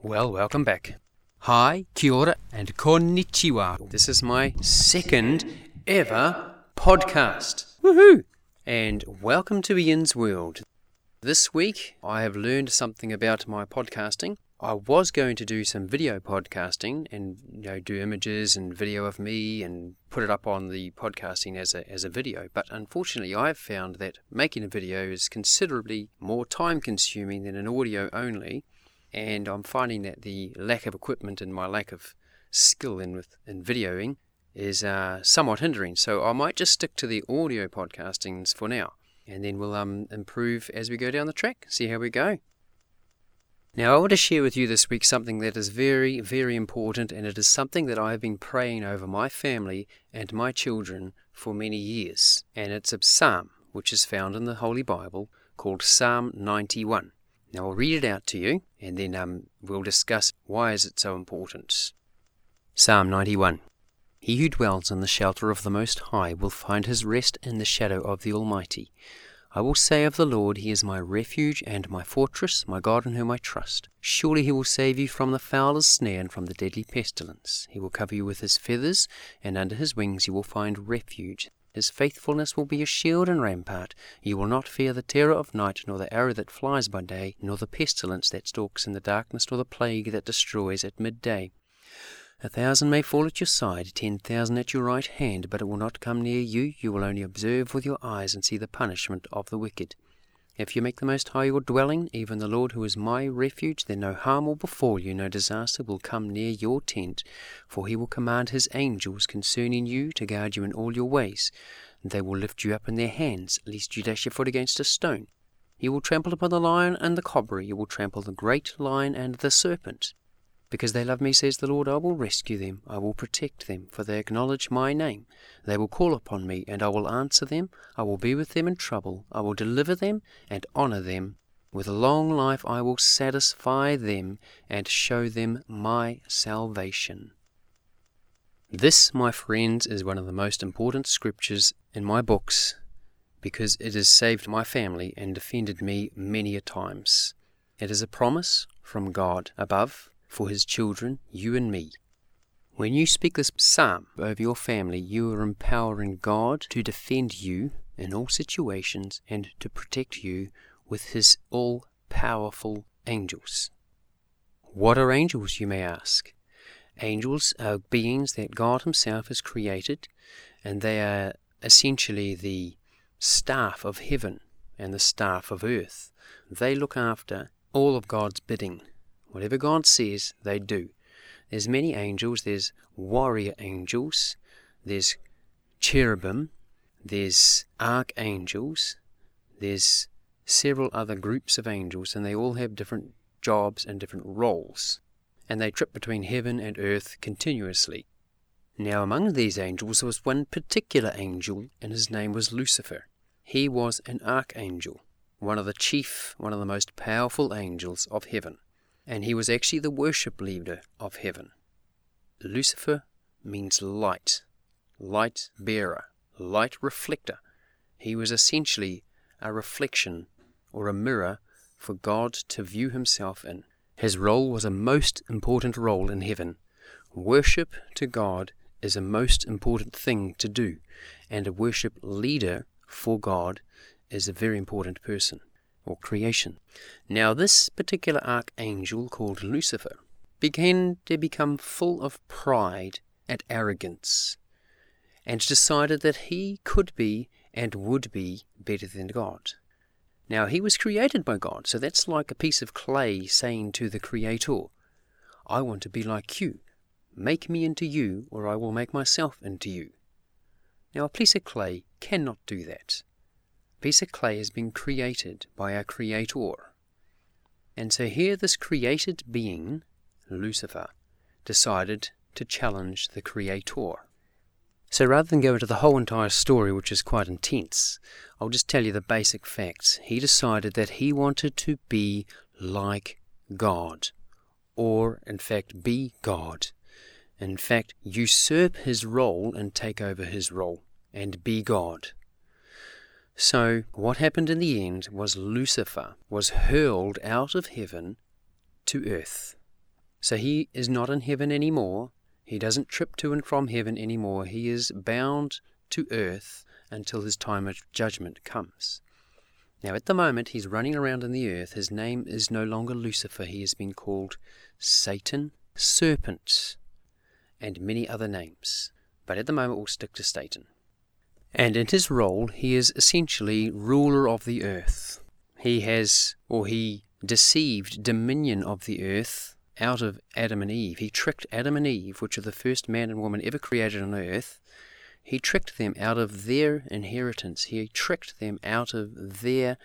Well, welcome back. Hi, kia ora, and konnichiwa. This is my second ever podcast. Woohoo! And welcome to Ian's World. This week, I have learned something about my podcasting. I was going to do some video podcasting and you know do images and video of me and put it up on the podcasting as a as a video, but unfortunately I've found that making a video is considerably more time consuming than an audio only and I'm finding that the lack of equipment and my lack of skill in with in videoing is uh, somewhat hindering. So I might just stick to the audio podcastings for now, and then we'll um, improve as we go down the track. See how we go. Now, I want to share with you this week something that is very, very important, and it is something that I have been praying over my family and my children for many years. And it's a psalm which is found in the Holy Bible called Psalm 91. Now I'll read it out to you, and then um, we'll discuss why is it so important. Psalm 91 He who dwells in the shelter of the Most High will find his rest in the shadow of the Almighty. I will say of the Lord, He is my refuge and my fortress, my God in whom I trust. Surely He will save you from the fowler's snare and from the deadly pestilence. He will cover you with His feathers, and under His wings you will find refuge. His faithfulness will be a shield and rampart. You will not fear the terror of night, nor the arrow that flies by day, nor the pestilence that stalks in the darkness, nor the plague that destroys at midday. A thousand may fall at your side, ten thousand at your right hand, but it will not come near you. You will only observe with your eyes and see the punishment of the wicked. If you make the Most High your dwelling, even the Lord who is my refuge, then no harm will befall you, no disaster will come near your tent. For he will command his angels concerning you to guard you in all your ways. They will lift you up in their hands, lest you dash your foot against a stone. You will trample upon the lion and the cobra, you will trample the great lion and the serpent. Because they love me, says the Lord, I will rescue them, I will protect them, for they acknowledge my name. They will call upon me, and I will answer them. I will be with them in trouble. I will deliver them and honor them. With a long life I will satisfy them and show them my salvation. This, my friends, is one of the most important scriptures in my books because it has saved my family and defended me many a times. It is a promise from God above for his children, you and me. When you speak this psalm over your family, you are empowering God to defend you in all situations and to protect you with his all powerful angels. What are angels, you may ask? Angels are beings that God Himself has created, and they are essentially the staff of heaven and the staff of earth. They look after all of God's bidding Whatever God says, they do. There's many angels. There's warrior angels. There's cherubim. There's archangels. There's several other groups of angels, and they all have different jobs and different roles. And they trip between heaven and earth continuously. Now, among these angels there was one particular angel, and his name was Lucifer. He was an archangel, one of the chief, one of the most powerful angels of heaven and he was actually the worship leader of heaven. Lucifer means light, light bearer, light reflector. He was essentially a reflection or a mirror for God to view himself in. His role was a most important role in heaven. Worship to God is a most important thing to do, and a worship leader for God is a very important person or creation. Now, this particular archangel called Lucifer began to become full of pride and arrogance and decided that he could be and would be better than God. Now, he was created by God, so that's like a piece of clay saying to the Creator, I want to be like you. Make me into you, or I will make myself into you. Now, a piece of clay cannot do that piece of clay has been created by our Creator. And so here this created being, Lucifer, decided to challenge the Creator. So rather than go into the whole entire story, which is quite intense, I'll just tell you the basic facts. He decided that he wanted to be like God, or in fact be God. In fact, usurp his role and take over his role, and be God. So, what happened in the end was Lucifer was hurled out of heaven to earth. So he is not in heaven anymore. He doesn't trip to and from heaven anymore. He is bound to earth until his time of judgment comes. Now, at the moment, he's running around in the earth. His name is no longer Lucifer. He has been called Satan, Serpent, and many other names. But at the moment, we'll stick to Satan. And in his role, he is essentially ruler of the earth. He has, or he deceived dominion of the earth out of Adam and Eve. He tricked Adam and Eve, which are the first man and woman ever created on earth. He tricked them out of their inheritance. He tricked them out of their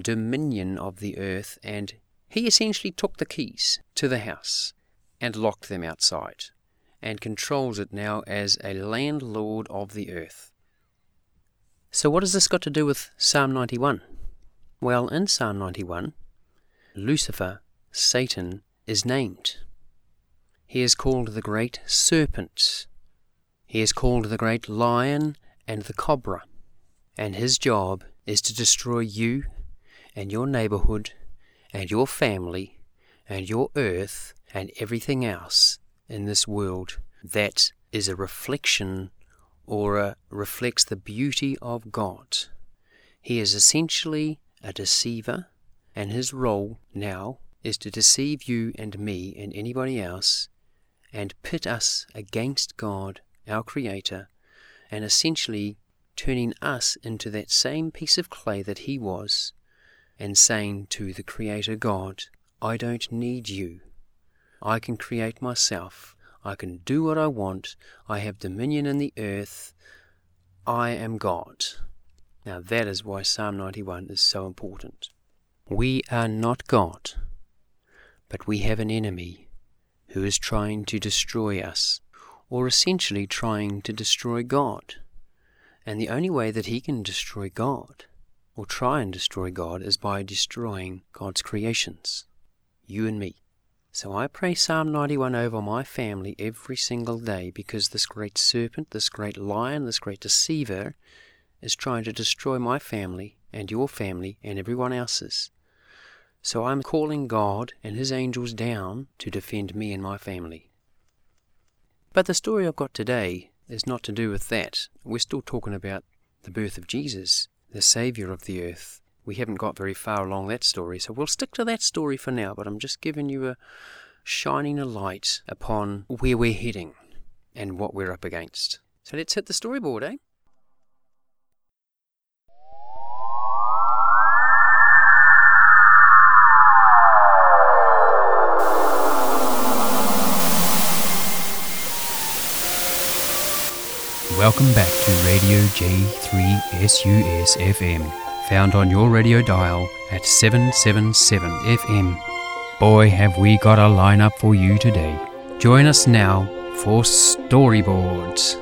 dominion of the earth, and he essentially took the keys to the house and locked them outside and controls it now as a landlord of the earth. So, what has this got to do with Psalm 91? Well, in Psalm 91, Lucifer, Satan, is named. He is called the great serpent. He is called the great lion and the cobra. And his job is to destroy you and your neighborhood and your family and your earth and everything else in this world that is a reflection or a, reflects the beauty of God. He is essentially a deceiver, and his role now is to deceive you and me and anybody else and pit us against God, our Creator, and essentially turning us into that same piece of clay that He was, and saying to the Creator God, I don't need you. I can create myself. I can do what I want. I have dominion in the earth. I am God. Now that is why Psalm 91 is so important. We are not God. But we have an enemy who is trying to destroy us, or essentially trying to destroy God. And the only way that he can destroy God, or try and destroy God, is by destroying God's creations, you and me. So I pray Psalm 91 over my family every single day because this great serpent, this great lion, this great deceiver is trying to destroy my family and your family and everyone else's. So I'm calling God and His angels down to defend me and my family. But the story I've got today is not to do with that. We're still talking about the birth of Jesus, the Saviour of the earth. We haven't got very far along that story, so we'll stick to that story for now, but I'm just giving you a shining a light upon where we're heading and what we're up against. So let's hit the storyboard, eh? Welcome back to Radio J3SUS FM, found on your radio dial at 777 FM. Boy, have we got a lineup for you today. Join us now for Storyboards.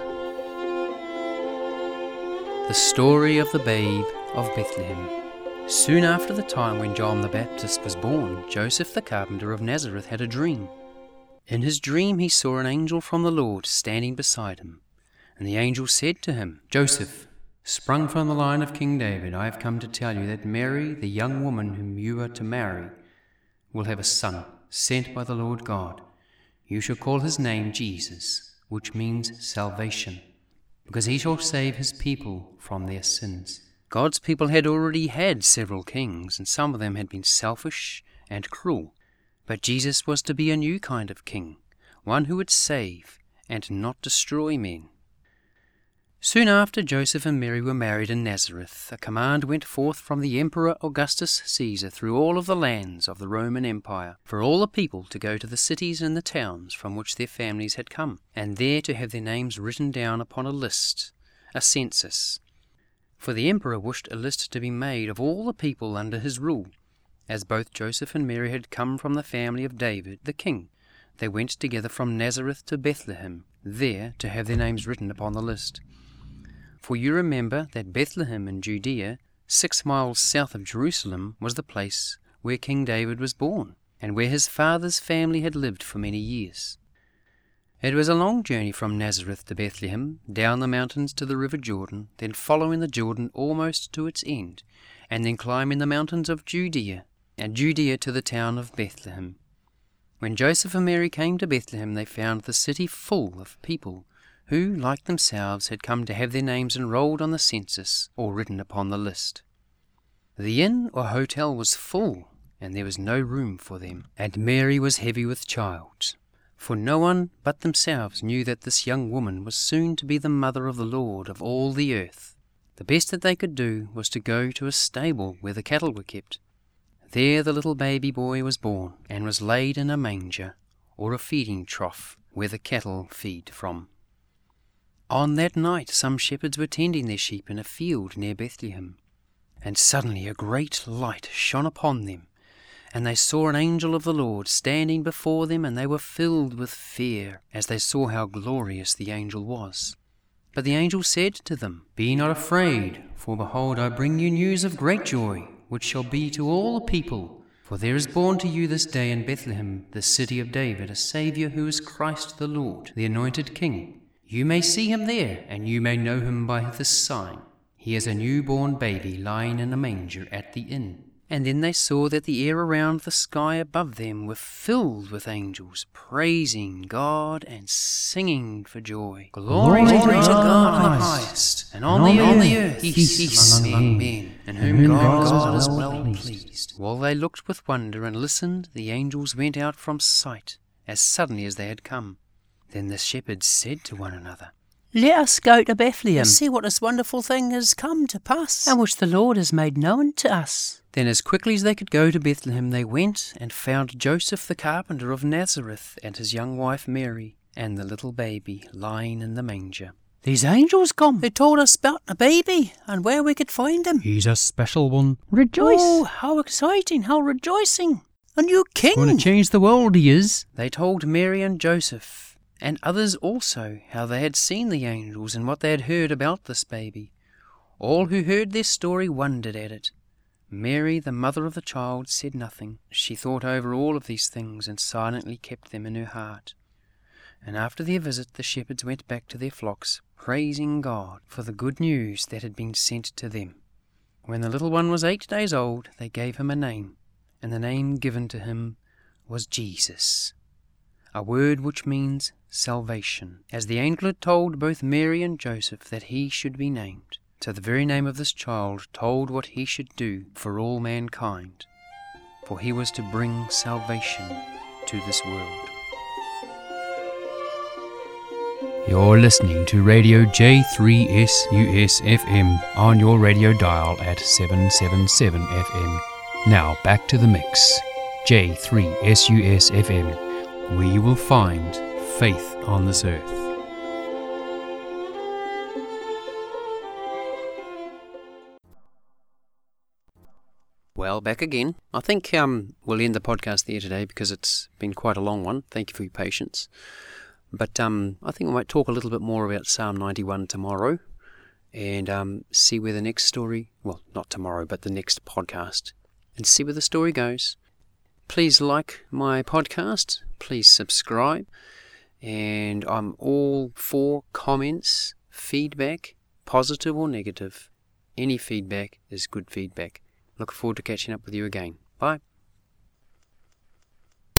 The story of the babe of Bethlehem. Soon after the time when John the Baptist was born, Joseph the carpenter of Nazareth had a dream. In his dream, he saw an angel from the Lord standing beside him. And the angel said to him, Joseph, sprung from the line of King David, I have come to tell you that Mary, the young woman whom you are to marry, will have a son, sent by the Lord God. You shall call his name Jesus, which means salvation, because he shall save his people from their sins. God's people had already had several kings, and some of them had been selfish and cruel. But Jesus was to be a new kind of king, one who would save and not destroy men. Soon after Joseph and Mary were married in Nazareth, a command went forth from the Emperor Augustus Caesar through all of the lands of the Roman Empire for all the people to go to the cities and the towns from which their families had come, and there to have their names written down upon a list, a census. For the emperor wished a list to be made of all the people under his rule. As both Joseph and Mary had come from the family of David the king, they went together from Nazareth to Bethlehem, there to have their names written upon the list. For you remember that Bethlehem in Judea, six miles south of Jerusalem, was the place where King David was born, and where his father's family had lived for many years. It was a long journey from Nazareth to Bethlehem, down the mountains to the river Jordan, then following the Jordan almost to its end, and then climbing the mountains of Judea, and Judea to the town of Bethlehem. When Joseph and Mary came to Bethlehem, they found the city full of people who, like themselves, had come to have their names enrolled on the census or written upon the list. The inn or hotel was full, and there was no room for them, and Mary was heavy with child. For no one but themselves knew that this young woman was soon to be the mother of the Lord of all the earth. The best that they could do was to go to a stable where the cattle were kept. There the little baby boy was born, and was laid in a manger, or a feeding trough, where the cattle feed from. On that night some shepherds were tending their sheep in a field near Bethlehem, and suddenly a great light shone upon them, and they saw an angel of the Lord standing before them, and they were filled with fear as they saw how glorious the angel was. But the angel said to them, Be not afraid, for behold, I bring you news of great joy, which shall be to all the people. For there is born to you this day in Bethlehem, the city of David, a Saviour who is Christ the Lord, the anointed King. You may see him there, and you may know him by this sign. He is a newborn baby lying in a manger at the inn. And then they saw that the air around the sky above them were filled with angels, praising God and singing for joy. Glory, Glory to, God, God in the highest, and on, and the, on the earth peace among men, in whom God, God is well pleased. While they looked with wonder and listened, the angels went out from sight as suddenly as they had come. Then the shepherds said to one another, Let us go to Bethlehem, and see what this wonderful thing has come to pass, and which the Lord has made known to us. Then, as quickly as they could go to Bethlehem, they went and found Joseph the carpenter of Nazareth and his young wife Mary, and the little baby lying in the manger. These angels come. They told us about the baby and where we could find him. He's a special one. Rejoice! Oh, how exciting, how rejoicing! A new king! Going to change the world, he is. They told Mary and Joseph and others also how they had seen the angels and what they had heard about this baby. All who heard their story wondered at it. Mary, the mother of the child, said nothing. She thought over all of these things and silently kept them in her heart. And after their visit, the shepherds went back to their flocks, praising God for the good news that had been sent to them. When the little one was eight days old, they gave him a name, and the name given to him was Jesus, a word which means salvation, as the angel had told both Mary and Joseph that he should be named. So the very name of this child told what he should do for all mankind, for he was to bring salvation to this world. You're listening to Radio J3S FM on your radio dial at 777 FM. Now back to the mix. J3S FM, where you will find faith on this earth. Well, back again. I think um, we'll end the podcast there today because it's been quite a long one. Thank you for your patience. But um, I think we might talk a little bit more about Psalm 91 tomorrow and um, see where the next story, well, not tomorrow, but the next podcast, and see where the story goes. Please like my podcast. Please subscribe and I'm all for comments, feedback, positive or negative. Any feedback is good feedback. Look forward to catching up with you again. Bye.